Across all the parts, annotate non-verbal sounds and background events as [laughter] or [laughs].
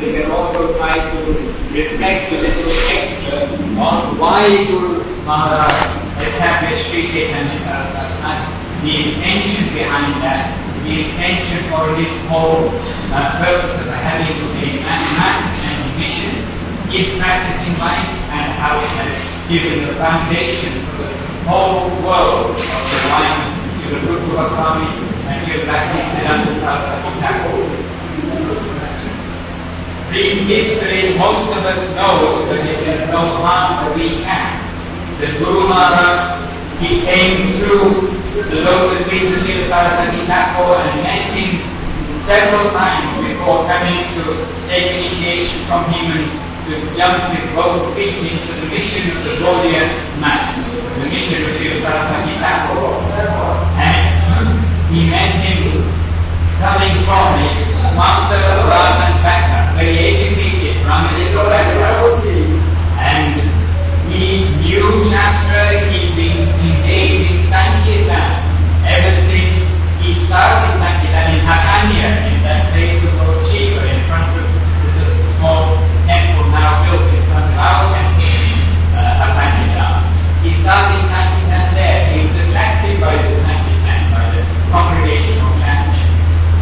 we can also try to reflect a little extra on why Guru Maharaj established Sri Chaitanya Saraswati the intention behind that, the intention for his whole uh, purpose of having a man and mission is practicing life and how it has given the foundation for the whole world of the life to the Guru Goswami and to Bhakti Saraswati Thakur. Read history, most of us know that it is no to be can. The Guru Maharaj, he came to the lotus feet of Srila Saraswati Thakur and met him several times before coming to take initiation from him and to jump with both feet into the mission of the Gaudiya Math, the mission of Srila Saraswati Thakur. And he met him coming from a Smarta Brahman background, very educated Brahmanical background. And he knew Shastra, he'd been engaged in Sankirtan ever since he started Sankirtan in Hapaniya, in that place of Lord Shiva, in front of the small temple now built in front of our temple, uh, Hapaniya. He started Sankirtan there. He was attracted by the Sankirtan, by the congregational chant.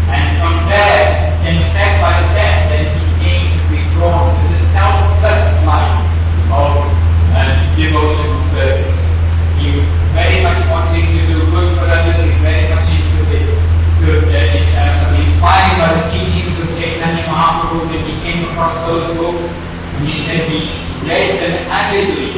And from there, then step by step, then he came to be drawn to the selfless life of uh, devotional service. He was very much wanting to do good for others. He was very much into the, to, uh, uh, inspired by the teachings of Chaitanya Mahaprabhu that he came across those books. And he said he read them avidly.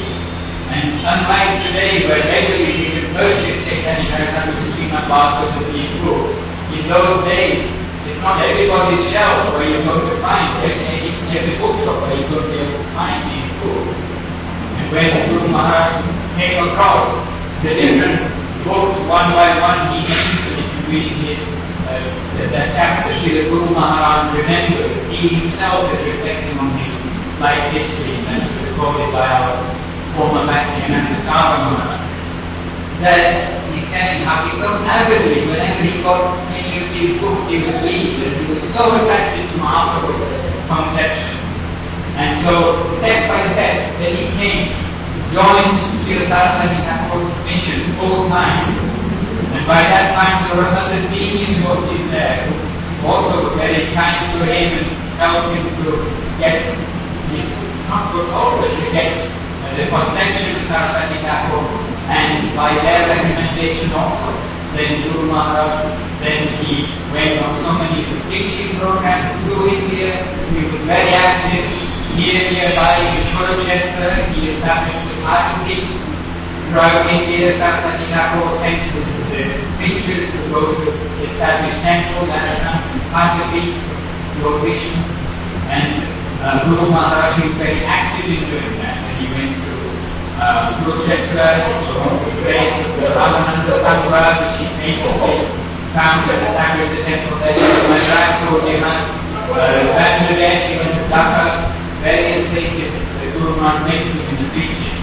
And unlike today, where readily you can purchase Chaitanya Charitamrita, Srimad Bhagavatam, and these books, in those days, it's not everybody's shelf where you're going to find, every, every bookshop where you're going to be able to find these books. And when Guru Maharaj came across the different books one by one, he mentioned if you read his uh, that, that chapter, Srila Guru Maharaj remembers, he himself is reflecting on his life history and recorded by our former Sava Maharaj. That he's telling how he so avidly, whenever he got any of these books, he would read, and he was so attracted to Mahaprabhu's conception. And so, step by step, then he came, joined Srila Saraswati Thakur's mission full time. By that time, there were other senior devotees there who also very kind to him and helped him to get his, to all, but to get uh, the conception of Saraswati Thakur. And by their recommendation also, then Guru Maharaj, then he went on so many preaching programs through India. He was very active here nearby in Kurukshetra. He established the Party throughout India. Saraswati Thakur sent the, the to go to establish temples and to Vishnu. And uh, Guru Maharaj was very active in doing that. And he went to uh, Kurukshetra, the place the Ramananda Sangha, which he famously and established the temple there. Madras, Rodiman, uh, Bangladesh, to Dhaka, various places that Guru Maharaj mentioned in the preaching.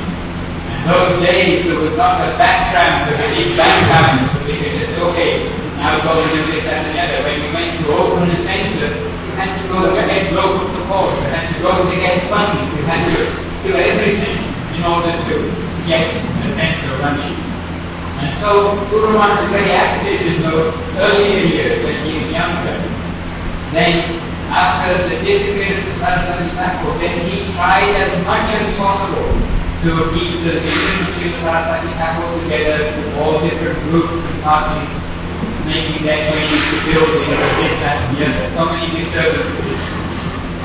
Those days there was not a background, there was a big background, so we could just, okay, now go and do this and the other. When we went to open the center, you had to go to get local support, you had to go to get funds, you had to do everything in order to get the center running. And so Guru Maharaj was very active in those earlier years when he was younger. Then after the disappearance of Saraswati Thakur, then he tried as much as possible to keep the of Srila Saraswati Thakur together with all different groups and parties making their way to building this, that, and the other. So many disturbances.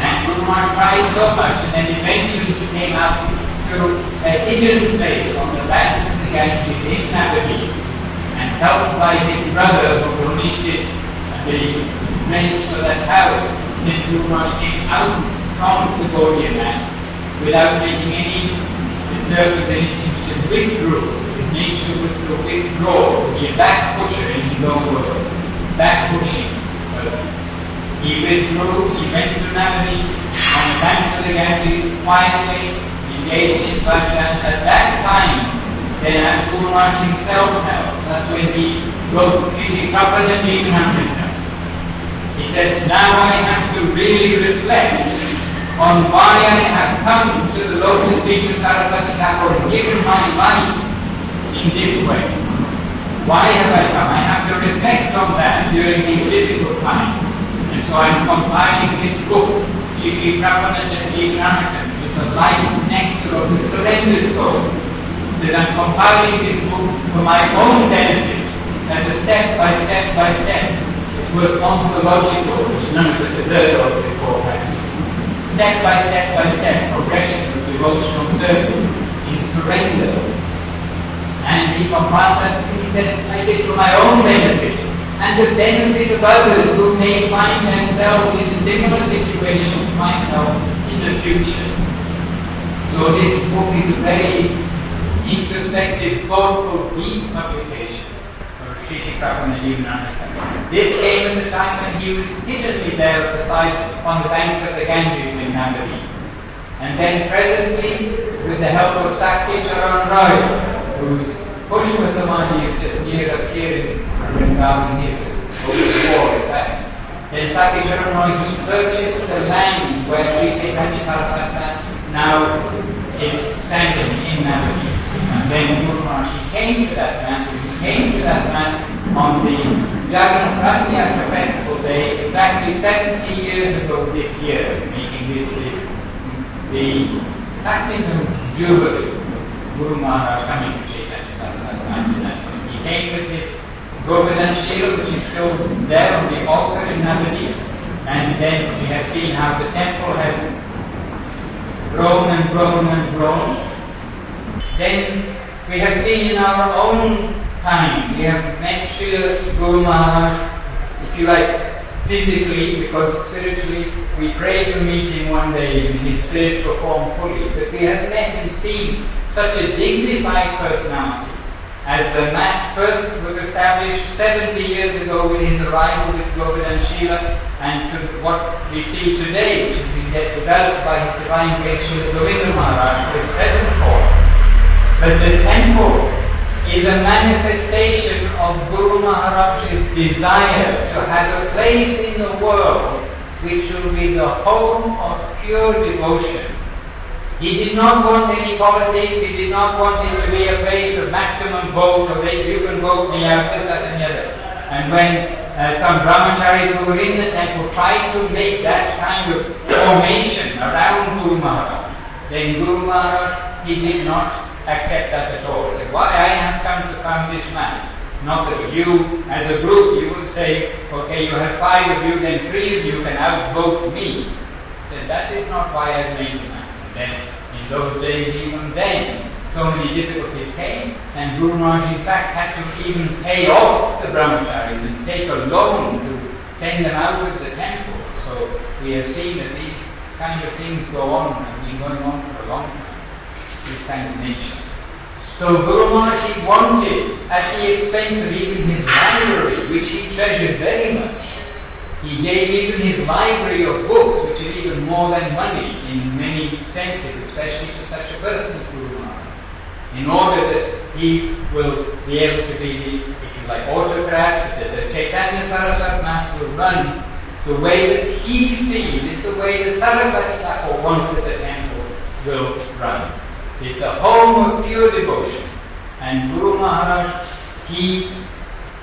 And Guru tried so much, and then eventually he came out to a hidden place on the banks of the Ganges in Navadvip, and helped by his brother who donated the rent for that house, then Guru came out from the Gaudiya Math without making any disturbance, anything, he withdrew. His nature was to withdraw, a back pusher in his own words. Back pushing person. He withdrew, he went to Navadvip on the banks of the Ganges quietly, engaged in bhajan. At that time, then as Guru himself tells, that's when he wrote Kisi Kapada Jeevanamrita. He said, now I have to really reflect on why I have come to the local speech of Saraswati Thakur given my life in this way. Why have I come? I have to reflect on that during these difficult times. And so I'm compiling this book, Shishi Prabhupada and Jeevanathan, with the life nectar of the surrendered soul. So I'm compiling this book for my own benefit, as a step by step by step. Word ontological, which none of us have heard of beforehand. Step by step by step, progression of devotional service in surrender. And he compiled that, he said, I did for my own benefit and the benefit of others who may find themselves in a similar situation to myself in the future. So this book is a very introspective, thoughtful, deep publication This came in the time when he was hiddenly there at the side on the banks of the Ganges in Navadvip. And then presently, with the help of Sakhi Charan Roy, whose Pushpa Samadhi is just near us here in Vrindavan here, over the wall in fact. Then Charan Roy, he purchased the land where Sri Chaitanya Saraswati now is standing in Navadvip. And then Guru Maharaj, he came to that land, he came on the Jagannath Rath Yatra Festival Day, exactly 70 years ago this year, making this the, the platinum jubilee Guru Maharaj coming to Chaitanya. He came with his Govardhan Shila, which is still there on the altar in Navadvip. And then we have seen how the temple has grown and grown and grown. Then we have seen in our own time, we have met Srila Guru Maharaj, if you like, physically, because spiritually we pray to meet him one day in his spiritual form fully, but we have met and seen such a dignified personality. As the match first was established 70 years ago with his arrival with Govardhan Shila and to what we see today, which has been developed by his divine grace Srila Govinda Maharaj his present form. But the temple is a manifestation of Guru Maharaj's desire to have a place in the world which will be the home of pure devotion. He did not want any politics, he did not want it to be a place of maximum vote, or that you can vote me out, this, that, and the other. And when uh, some brahmacharis who were in the temple tried to make that kind of formation around Guru Maharaj, then Guru Maharaj, he did not accept that at all. Said, why I have come to found this man? Not that you, as a group, you would say, okay, you have five of you, then three of you can outvote me. Said, that is not why I made the man. Then, in those days, even then, so many difficulties came, and Guru Maharaj, in fact, had to even pay off the brahmacharis and take a loan to send them out of the temple. So we have seen that these kind of things go on and been going on for a long time, So Guru Maharaj wanted, at the expense of even his library, which he treasured very much, he gave even his library of books, which is even more than money in many senses, especially to such a person as Guru Maharaj, in order that he will be able to be if you like, autocrat, that the Chaitanya Saraswat Math will run the way that he sees, is the way the Saraswati Thakur wants that the temple will run. It's the home of pure devotion. And Guru Maharaj, he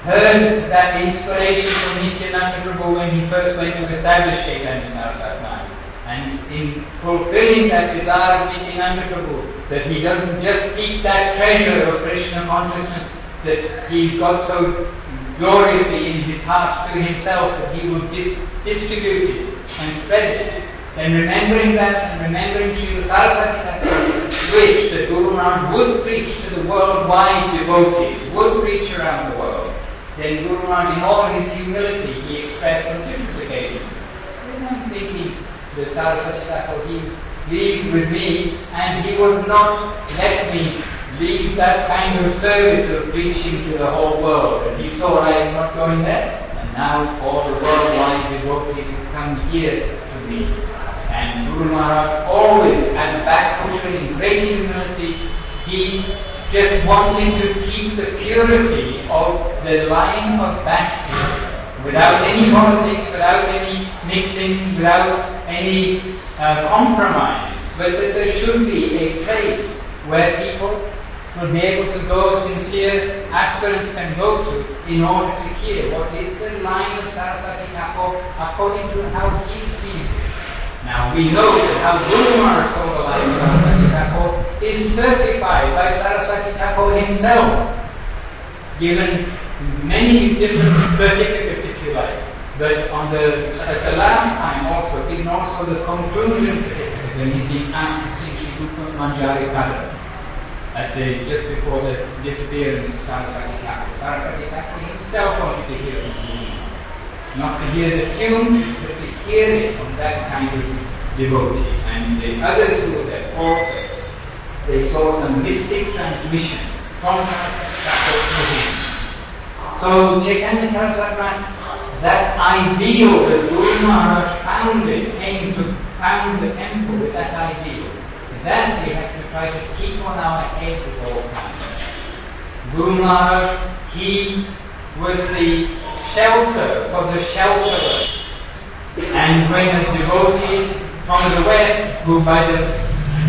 heard that inspiration from Nityananda Prabhu when he first went to establish Chaitanya Saraswat Math. And in fulfilling that desire of Nityananda Prabhu, that he doesn't just keep that treasure of Krishna consciousness that he's got so gloriously in his heart to himself that he would dis- distribute it and spread it. Then remembering that and remembering Srila Saraswati which the Guru Maharaj would preach to the worldwide devotees, would preach around the world, then Guru Maharaj, in all his humility, he expressed on different occasions. I'm thinking that Saraswati Thakur, he's pleased with me and he would not let me leave that kind of service of preaching to the whole world. And he saw I am not going there. And now all the worldwide devotees have come here me. And Guru Maharaj always, as back pusher in great humility, he just wanted to keep the purity of the line of bhakti without any politics, without any mixing, without any uh, compromise, but that there should be a place where people will be able to go, sincere aspirants can go to in order to hear what is the line of Saraswati Thakur according to how he sees. Now we know that line Saraswati Thakur is certified by Saraswati Thakur himself, given many different certificates if you like. But on the at the last time also, given also the conclusion certificate when he's being asked to see Sri Manjari Kadam at the just before the disappearance of Saraswati Thakur. Saraswati Thakur himself wanted to hear the not to hear the tunes, but from that kind of devotee. And the others who were there also, they saw some mystic transmission from Thakur to him. So Chaitanya that ideal that Guru Maharaj founded, came to found the temple with that ideal. That we have to try to keep on our heads at all times. Guru Maharaj, he was the shelter for the shelterless. And when the devotees from the West, who by the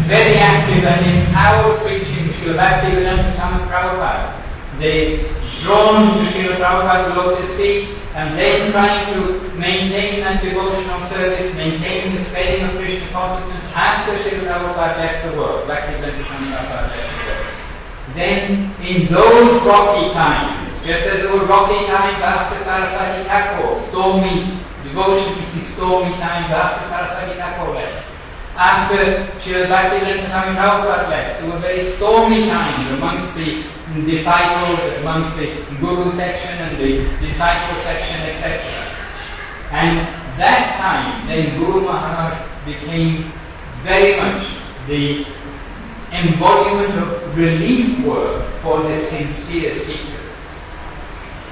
very active and empowered preaching Srila Bhaktivedanta Swami Prabhupada, they drawn to Srila Prabhupada's lotus feet and then trying to maintain that devotional service, maintain the spreading of Krishna consciousness after Srila Prabhupada left the world, Bhaktivedanta Swami Prabhupada left the world. Then in those rocky times, just as there were rocky times after Saraswati Thakur, stormy devotion in stormy times after Saraswati Thakur left. After Srila Bhaktivedanta Swami Prabhupada left, there were very stormy times amongst the disciples, amongst the Guru section and the disciple section, etc. And that time, then Guru Maharaj became very much the embodiment of relief work for the sincere seekers.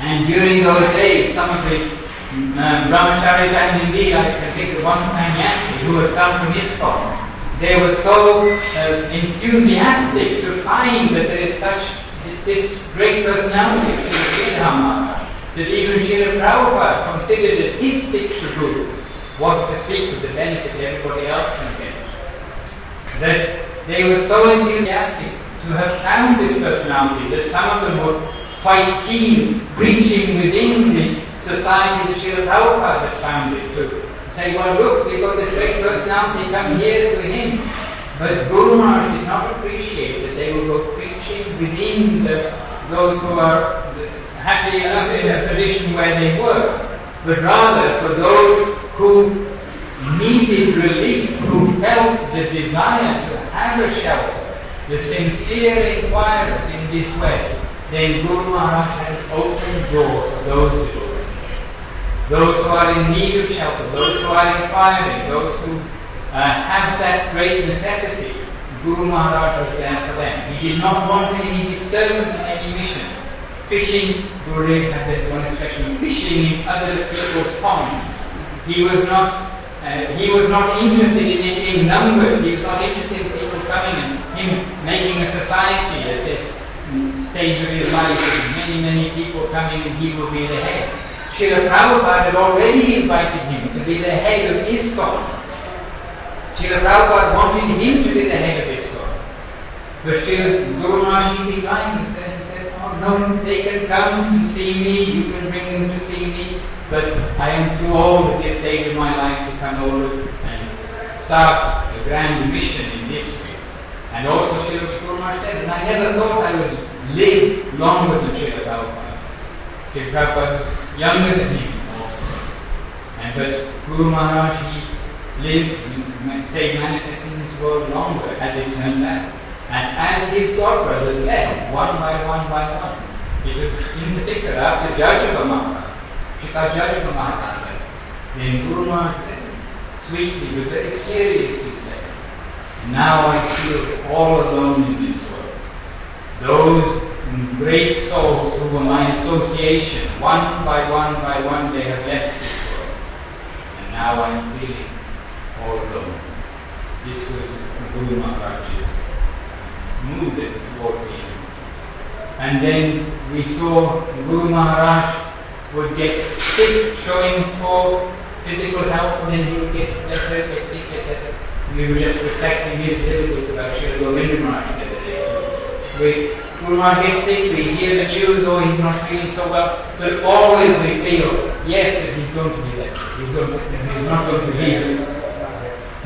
And during those days, some of the brahmacharis and indeed I can think of one sannyasi who had come from ISKCON, they were so uh, enthusiastic to find that there is such this great personality of Srila Maharaj that even Srila Prabhupada considered as his Siksha Guru, what to speak of the benefit everybody else can get. That they were so enthusiastic to have found this personality that some of them were quite keen reaching within the society that Srila Prabhupada had founded to say, well look, we've got this great personality, come here to him. But Guru Maharaj did not appreciate that they were preaching within the, those who are happy enough in a position where they were, but rather for those who needed relief, who felt the desire to have a shelter, the sincere inquirers in this way, then Guru Maharaj has opened door for those devotees. Those who are in need of shelter, those who are inquiring, those who uh, have that great necessity. Guru Maharaj was there for them. He did not want any disturbance in any mission. Fishing, Guru had that one expression, fishing in other people's ponds. He was not uh, he was not interested in, in, in, numbers. He was not interested in people coming and him making a society at this stage of his life with many, many people coming and he will be the head. Srila Prabhupada had already invited him to be the head of ISKCON. Srila Prabhupada wanted him to be the head of ISKCON. But Srila Guru Maharaj declined and said, oh no, they can come and see me, you can bring them to see me, but I am too old at this stage of my life to come over and start a grand mission in this way. And also Srila Maharaj said, and I never thought I would live longer than Srila Prabhupada. Prabhupada was younger than him also. And but Guru Maharaj, he lived, and stayed manifesting in this world longer as it turned out. And as his godbrothers left, one by one by one, it was in particular after Jajaga Maharaj, Shika Jajaga Maharaj then Guru Maharaj sweetly, but very seriously said, Now I feel all alone in this world. Those great souls who were my association, one by one by one, they have left this world. And now I am feeling all alone. This was Guru Maharaj's mood towards the end. And then we saw Guru Maharaj would get sick, showing for physical health, and then he would get better, get sick, get better. We were just reflecting his little about Srila Govinda Maharaj. We, Guru Maharaj gets sick, we hear the news, oh, he's not feeling so well, but always we feel, yes, that he's going to be there. He's, going to, he's not going to leave us.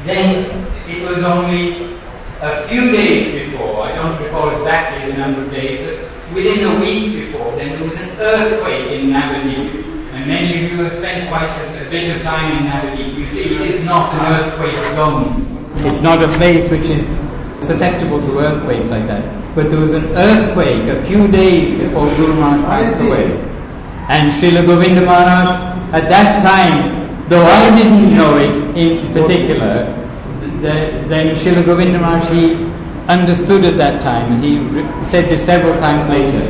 Then it was only a few days before, I don't recall exactly the number of days, but within a week before, then there was an earthquake in Navadip. And many of you have spent quite a, a bit of time in Navadip. You see, it is not an earthquake zone. It's not a place which is susceptible to earthquakes like that. But there was an earthquake a few days before Guru Maharaj passed away. And Srila Govinda Maharaj, at that time, though I didn't know it in particular, the, then Srila Govinda Maharaj, he understood at that time, and he re- said this several times later.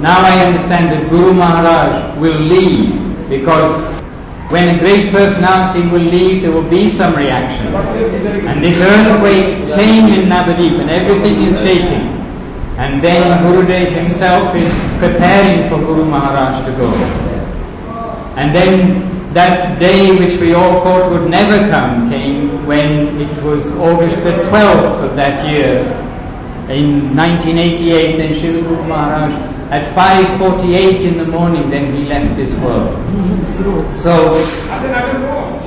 Now I understand that Guru Maharaj will leave because when a great personality will leave, there will be some reaction. And this earthquake came in Navadip and everything is shaking. And then Gurudev himself is preparing for Guru Maharaj to go. And then that day which we all thought would never come came when it was August the 12th of that year in 1988 then Srila Guru Maharaj at 5.48 in the morning then he left this world. So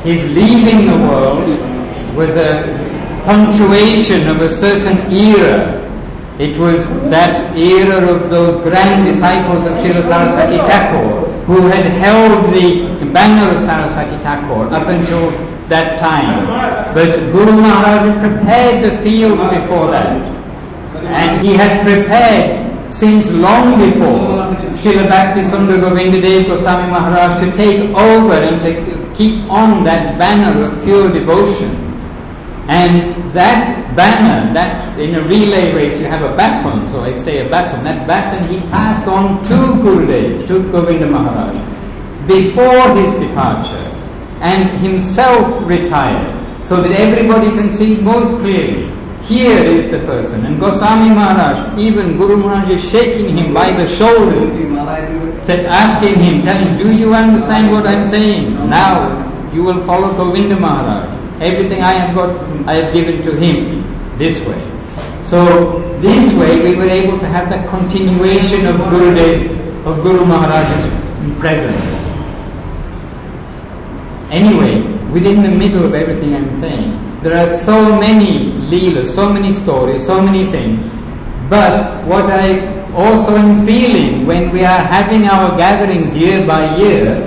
his leaving the world was a punctuation of a certain era. It was that era of those grand disciples of Srila Saraswati Thakur who had held the banner of Saraswati Thakur up until that time. But Guru Maharaj had prepared the field before that. And he had prepared since long before Srila Bhaktisundar Govinda Dev Goswami Maharaj to take over and to keep on that banner of pure devotion. And that banner, that in a relay race you have a baton, so I'd say a baton, that baton he passed on to Gurudev, to Govinda Maharaj, before his departure, and himself retired, so that everybody can see most clearly. Here is the person. And Goswami Maharaj, even Guru Maharaj is shaking him by the shoulders, said, asking him, telling, do you understand what I'm saying? Now you will follow Govinda Maharaj. Everything I have got, I have given to him this way. So this way we were able to have that continuation of Guru Gurudev, of Guru Maharaj's presence. Anyway, within the middle of everything I'm saying, there are so many leelas, so many stories, so many things. But what I also am feeling when we are having our gatherings year by year,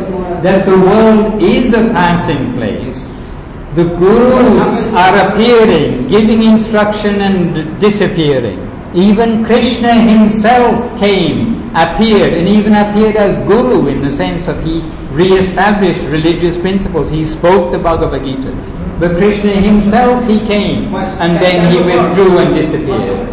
that the world is a passing place. The gurus are appearing, giving instruction and disappearing. Even Krishna himself came, appeared, and even appeared as guru in the sense of he re-established religious principles. He spoke the Bhagavad Gita. But Krishna himself, he came, and then he withdrew and disappeared.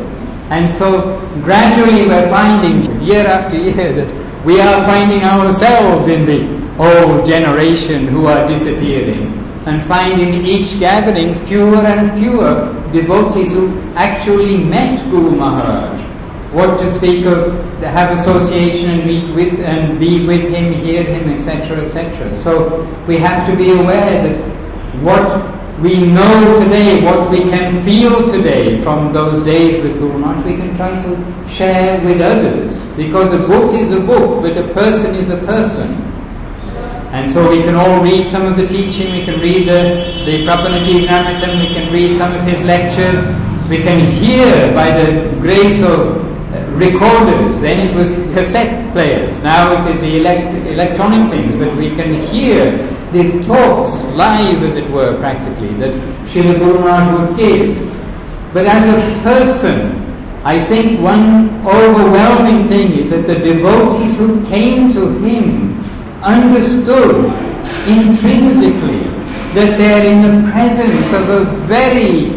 And so gradually we're finding year after year that we are finding ourselves in the old generation who are disappearing and finding each gathering fewer and fewer devotees who actually met Guru Maharaj. What to speak of have association and meet with and be with him, hear him, etc., etc. So we have to be aware that what we know today, what we can feel today from those days with Guru Maharaj, we can try to share with others. Because a book is a book, but a person is a person. And so we can all read some of the teaching, we can read the, the Prabhupada we can read some of his lectures, we can hear by the grace of uh, recorders, then it was cassette players, now it is the elect- electronic things, but we can hear the talks live as it were practically that Srila Guru Maharaj would give. But as a person, I think one overwhelming thing is that the devotees who came to him understood intrinsically that they're in the presence of a very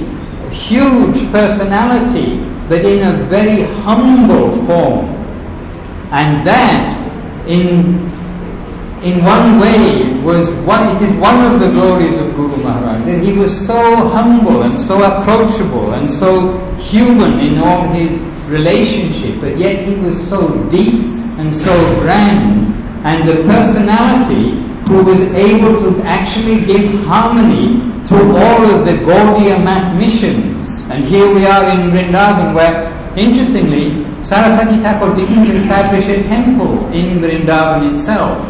huge personality, but in a very humble form. And that, in in one way was one, it is one of the glories of Guru Maharaj, that he was so humble and so approachable and so human in all his relationship, but yet he was so deep and so grand, and the personality who was able to actually give harmony to all of the Gaudiya Math missions. And here we are in Vrindavan where, interestingly, Saraswati Thakur didn't establish a temple in Vrindavan itself,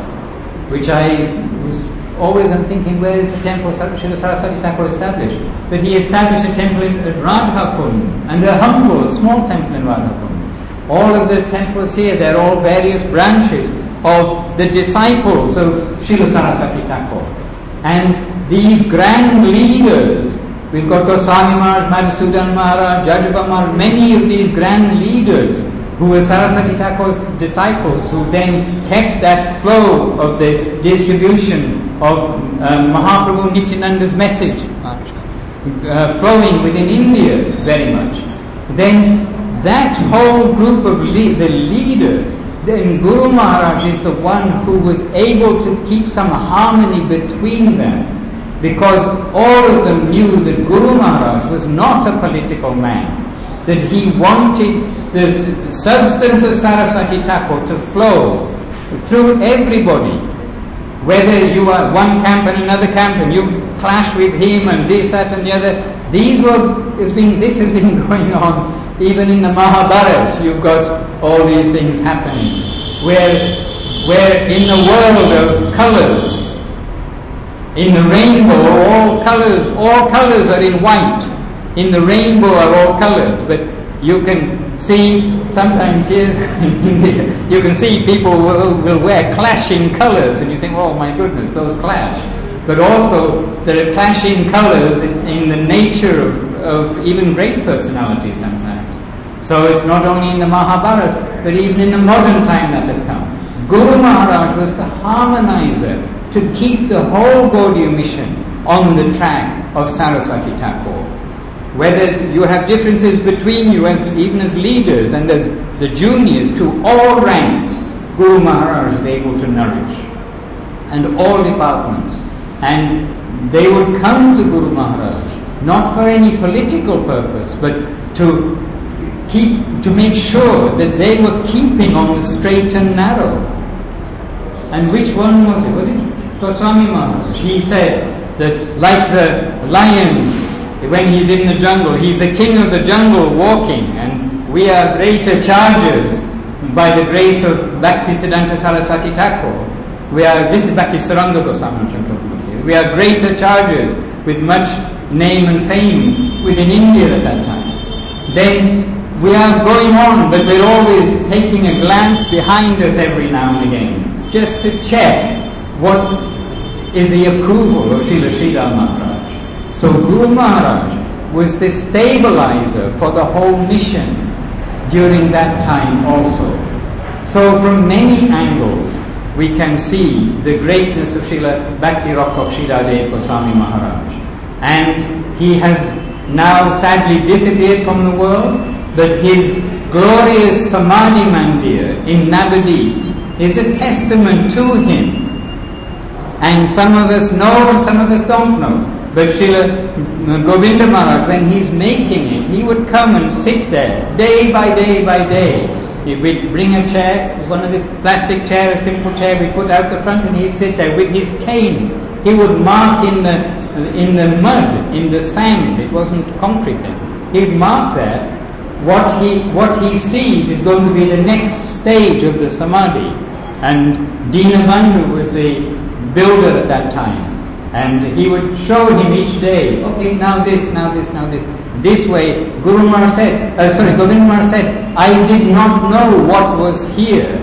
which I was always I'm thinking, where is the temple Srila Saraswati Thakur established? But he established a temple in Radhakund, and a humble, small temple in Radhakund. All of the temples here, they're all various branches of the disciples of Srila Saraswati Thakur. And these grand leaders, we've got Goswami Maharaj, Madhusudan Maharaj, Jajaba Maharaj, many of these grand leaders who were Saraswati Thakur's disciples, who then kept that flow of the distribution of um, Mahaprabhu Nityananda's message uh, flowing within India very much. Then that whole group of le- the leaders then Guru Maharaj is the one who was able to keep some harmony between them because all of them knew that Guru Maharaj was not a political man, that he wanted the substance of Saraswati Thakur to flow through everybody. Whether you are one camp and another camp and you clash with him and this, that and the other, these were, has been, this has been [laughs] going on even in the Mahabharata, you've got all these things happening. Where, where in the world of colors, in the rainbow, all colors, all colors are in white. In the rainbow are all colors, but you can see sometimes here [laughs] you can see people will, will wear clashing colors, and you think, oh my goodness, those clash. But also, there are clashing colors in, in the nature of, of even great personalities sometimes. So it's not only in the Mahabharata, but even in the modern time that has come. Guru Maharaj was the harmonizer to keep the whole Gaudiya mission on the track of Saraswati Thakur. Whether you have differences between you as even as leaders and as the juniors to all ranks, Guru Maharaj is able to nourish. And all departments. And they would come to Guru Maharaj, not for any political purpose, but to keep, to make sure that they were keeping on the straight and narrow. And which one was it? Was it Goswami Maharaj? He said that like the lion, when he's in the jungle, he's the king of the jungle walking, and we are greater chargers by the grace of Bhakti Siddhanta Saraswati Thakur. We are, this is Bhakti Saranga Goswami We are greater chargers with much name and fame within India at that time. Then we are going on, but we're always taking a glance behind us every now and again, just to check what is the approval of Srila Sridhar Maharaj. So Guru Maharaj was the stabilizer for the whole mission during that time also. So from many angles, we can see the greatness of Srila Bhakti Raksak Sridhar Goswami Maharaj. And he has now sadly disappeared from the world, but his glorious Samadhi Mandir in Navadip is a testament to him. And some of us know some of us don't know. But Srila Govinda Maharaj, when he's making it, he would come and sit there day by day by day. He would bring a chair, one of the plastic chair, a simple chair, we put out the front and he'd sit there with his cane. He would mark in the, in the mud, in the sand, it wasn't concrete then. He'd mark there what he, what he sees is going to be the next stage of the samadhi. And Dinabandhu was the builder at that time. And he would show him each day, okay, now this, now this, now this. This way, Guru Maharaj said, uh, sorry, Govind Maharaj said, I did not know what was here,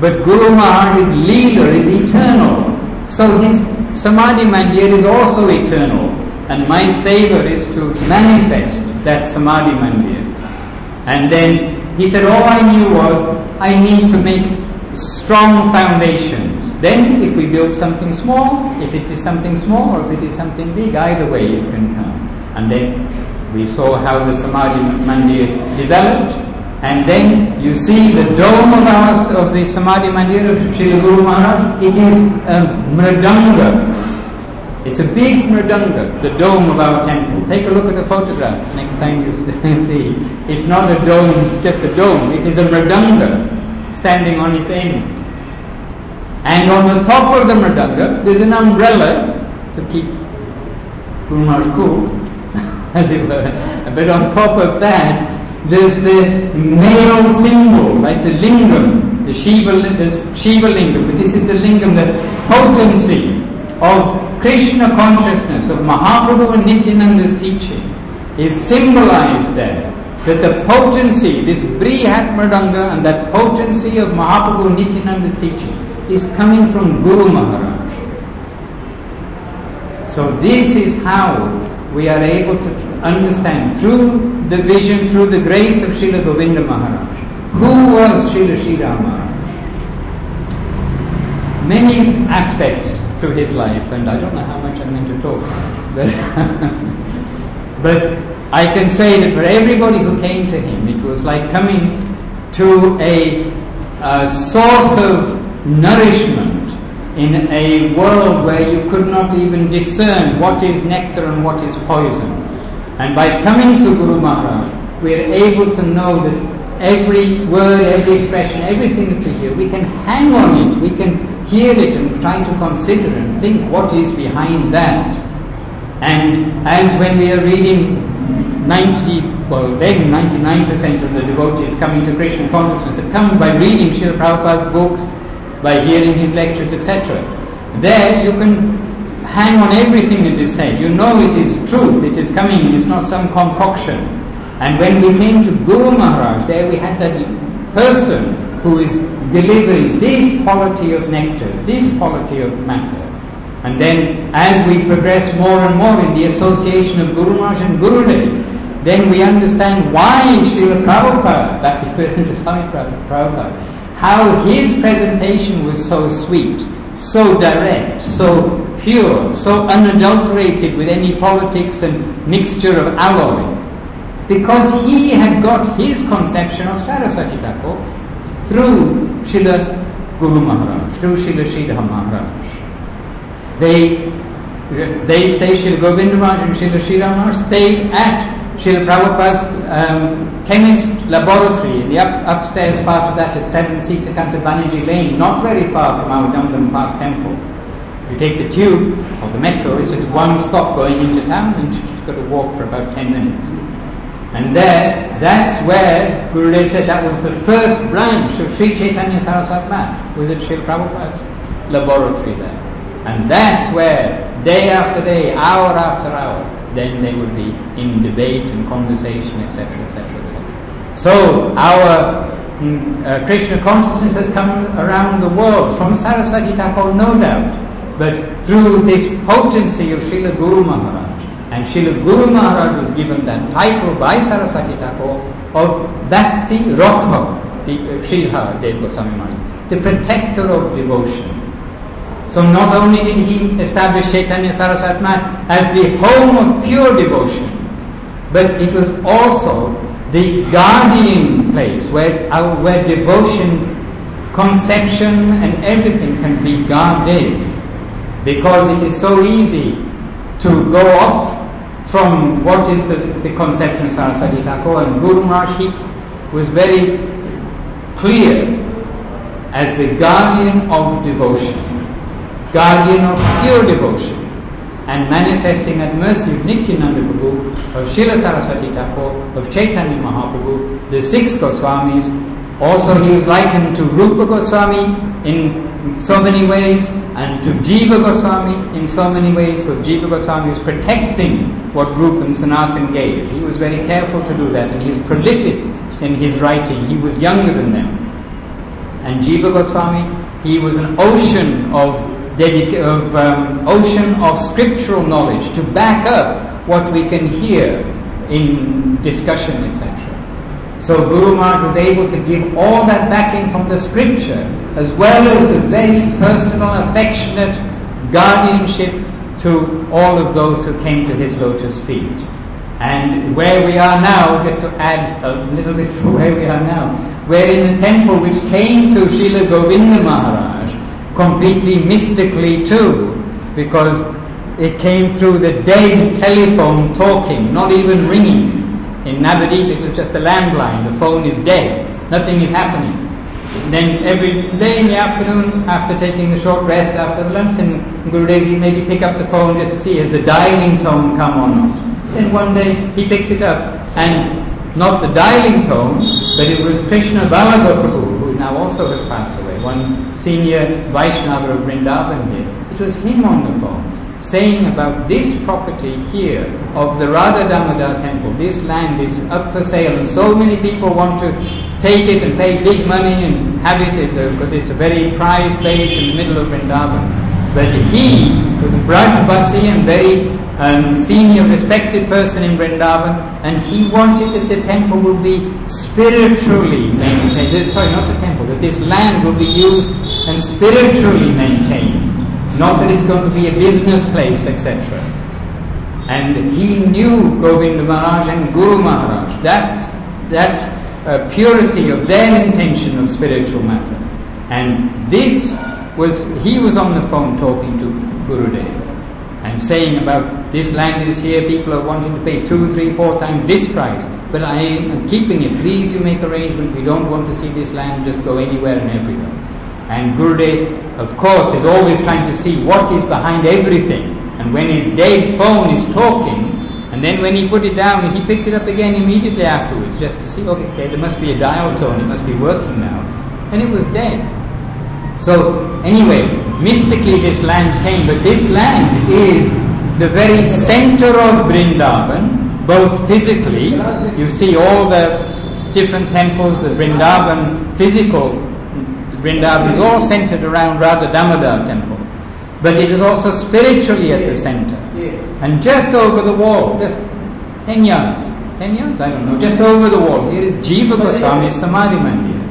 but Guru Maharaj, his leader, is eternal. So his Samadhi Mandir is also eternal. And my savor is to manifest that Samadhi Mandir. And then he said, all I knew was I need to make strong foundations. Then if we build something small, if it is something small or if it is something big, either way it can come. And then we saw how the Samadhi Mandir developed. And then you see the dome of ours, of the Samadhi Mandir of Sri Guru Maharaj, it is a mridanga. It's a big mridanga, the dome of our temple. Take a look at the photograph next time you [laughs] see. It's not a dome, just a dome. It is a mridanga standing on its end. And on the top of the mridanga, there's an umbrella to keep Guru cool, [laughs] as it were. But on top of that, there's the male symbol, like the lingam, the Shiva, the Shiva lingam. But this is the lingam, the potency of Krishna consciousness, of Mahaprabhu and Nityananda's teaching, is symbolized there. That the potency, this Brihat Mridanga and that potency of Mahaprabhu and Nityananda's teaching is coming from Guru Maharaj. So this is how we are able to understand through the vision, through the grace of Srila Govinda Maharaj. Who was Srila Sridhar Maharaj? Many aspects to his life, and I don't know how much I'm going to talk, but, [laughs] but I can say that for everybody who came to him, it was like coming to a, a source of nourishment in a world where you could not even discern what is nectar and what is poison. And by coming to Guru Maharaj, we are able to know that every word, every expression, everything that we hear, we can hang on it, we can hear it and try to consider and think what is behind that. And as when we are reading 90, well then 99% of the devotees coming to Krishna consciousness have come by reading Srila Prabhupada's books, by hearing his lectures, etc. There you can hang on everything that is said. You know it is truth, it is coming, it's not some concoction. And when we came to Guru Maharaj, there we had that person who is delivering this quality of nectar, this quality of matter. And then as we progress more and more in the association of Guru Maharaj and Gurudev, then we understand why Srila Prabhupada, Bhaktivedanta Swami Prabhupada, how his presentation was so sweet, so direct, so pure, so unadulterated with any politics and mixture of alloy. Because he had got his conception of Saraswati Thakur through Srila Guru Maharaj, through Srila Sridhar Maharaj. They, they stayed, Srila Govinda Maharaj and Srila Sridhar Maharaj stayed at Srila Prabhupada's um, chemist laboratory in the up, upstairs part of that at 7 Sitakanta Banerjee Lane, not very far from our Dumdum Park temple. If you take the tube or the metro, it's just one stop going into town and you've got to walk for about 10 minutes. And there, that's where Gurudev said that was the first branch of Sri Chaitanya Saraswat Math, was at Srila Prabhupada's laboratory there. And that's where, day after day, hour after hour, then they would be in debate and conversation, etc., etc., etc. So our mm, uh, Krishna consciousness has come around the world from Saraswati Thakur, no doubt, but through this potency of Srila Guru Maharaj. And Srila Guru Maharaj was given that title by Saraswati Thakur of Bhakti Rakha, the uh, Dev Goswami the protector of devotion. So not only did he establish Chaitanya Saraswat as the home of pure devotion, but it was also the guardian place where, our, where devotion, conception and everything can be guarded. Because it is so easy to go off from what is the, the conception of Saraswati Thakur and Guru Maharaj was very clear as the guardian of devotion guardian of pure devotion, and manifesting at mercy of Nityananda Prabhu, of Srila Saraswati Thakur, of Chaitanya Mahaprabhu, the six Goswamis. Also, he was likened to Rupa Goswami in so many ways, and to Jiva Goswami in so many ways, because Jiva Goswami is protecting what Rupa and Sanatan gave. He was very careful to do that, and he is prolific in his writing. He was younger than them. And Jiva Goswami, he was an ocean of dedica- of um, ocean of scriptural knowledge to back up what we can hear in discussion, etc. So Guru Maharaj was able to give all that backing from the scripture, as well as a very personal, affectionate guardianship to all of those who came to his lotus feet. And where we are now, just to add a little bit to where we are now, we're in the temple which came to Srila Govinda Maharaj completely mystically too, because it came through the dead telephone talking, not even ringing. In Navadip it was just a landline, the phone is dead, nothing is happening. then every day in the afternoon, after taking the short rest after lunch, and Gurudev maybe pick up the phone just to see has the dialing tone come on. Then one day he picks it up, and not the dialing tone, but it was Krishna Vallabha Prabhu, now also has passed away, one senior Vaishnava of Vrindavan here. It was him on the phone saying about this property here of the Radha Damodar temple, this land is up for sale and so many people want to take it and pay big money and have it because it's a very prized place in the middle of Vrindavan. But he was a Brajbasi and very um, senior respected person in Vrindavan and he wanted that the temple would be spiritually maintained. Sorry, not the temple, that this land would be used and spiritually maintained not that it's going to be a business place, etc. And he knew Govinda Maharaj and Guru Maharaj, that, that uh, purity of their intention of spiritual matter. And this was, he was on the phone talking to Gurudev and saying about this land is here, people are wanting to pay two, three, four times this price, but I am keeping it. Please you make arrangement. We don't want to see this land just go anywhere and everywhere. And Gurudev, of course, is always trying to see what is behind everything. And when his dead phone is talking, and then when he put it down, he picked it up again immediately afterwards, just to see, okay, there must be a dial tone, it must be working now. And it was dead. So, anyway, mystically this land came, but this land is the very center of Vrindavan, both physically, you see all the different temples, the Vrindavan physical Vrindavan is all centered around Radha Damodar temple. But it is also spiritually at the center. And just over the wall, just 10 yards, 10 yards, I don't know, just over the wall, here is Jiva Goswami's Samadhi Mandir.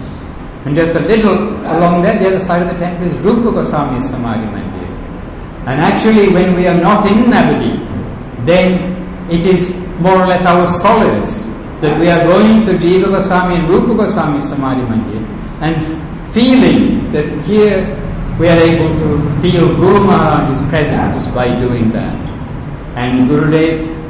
And just a little along there, the other side of the temple is Rupa Goswami's Samadhi Mandir. And actually, when we are not in Navadip, then it is more or less our solace that we are going to Jiva Goswami and Rupa Goswami's Samadhi Mandir and feeling that here we are able to feel Guru Maharaj's presence by doing that. And Gurudev,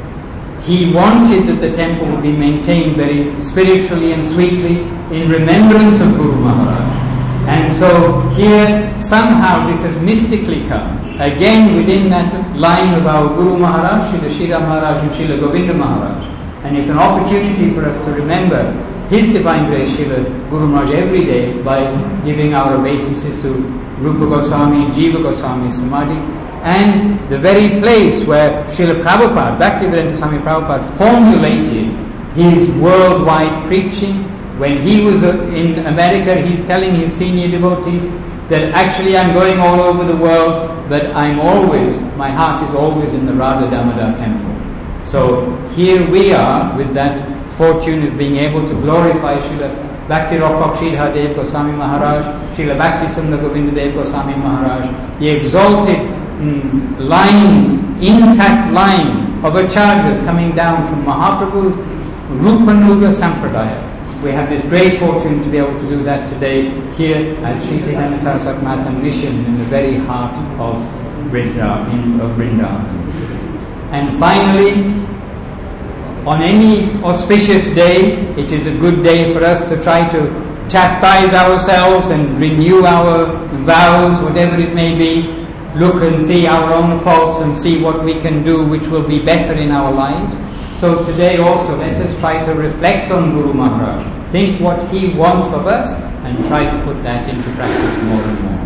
he wanted that the temple would be maintained very spiritually and sweetly in remembrance of Guru Maharaj. And so here somehow this has mystically come. Again within that line of our Guru Maharaj, Srila Sridhar Maharaj and Srila Govinda Maharaj. And it's an opportunity for us to remember his Divine Grace Srila Guru Maharaj every day by giving our obeisances to Rupa Goswami, Jiva Goswami, Samadhi, and the very place where Srila Prabhupada, Bhaktivedanta Swami Prabhupada formulated his worldwide preaching. When he was uh, in America, he's telling his senior devotees that actually I'm going all over the world, but I'm always, my heart is always in the Radha Damodar temple. So here we are with that fortune of being able to glorify Srila Bhakti Raksak Sridhar Dev Goswami Maharaj, Srila Bhakti Sundar Govinda Dev Goswami Maharaj, the exalted line, intact line of acharyas coming down from Mahaprabhu's Rupanuga Sampradaya. We have this great fortune to be able to do that today here at Sri Chaitanya Saraswat Mission in the very heart of Vrindavan. Of Vrindavan. And finally, on any auspicious day, it is a good day for us to try to chastise ourselves and renew our vows, whatever it may be, look and see our own faults and see what we can do which will be better in our lives. So today also let us try to reflect on Guru Maharaj, think what he wants of us and try to put that into practice more and more.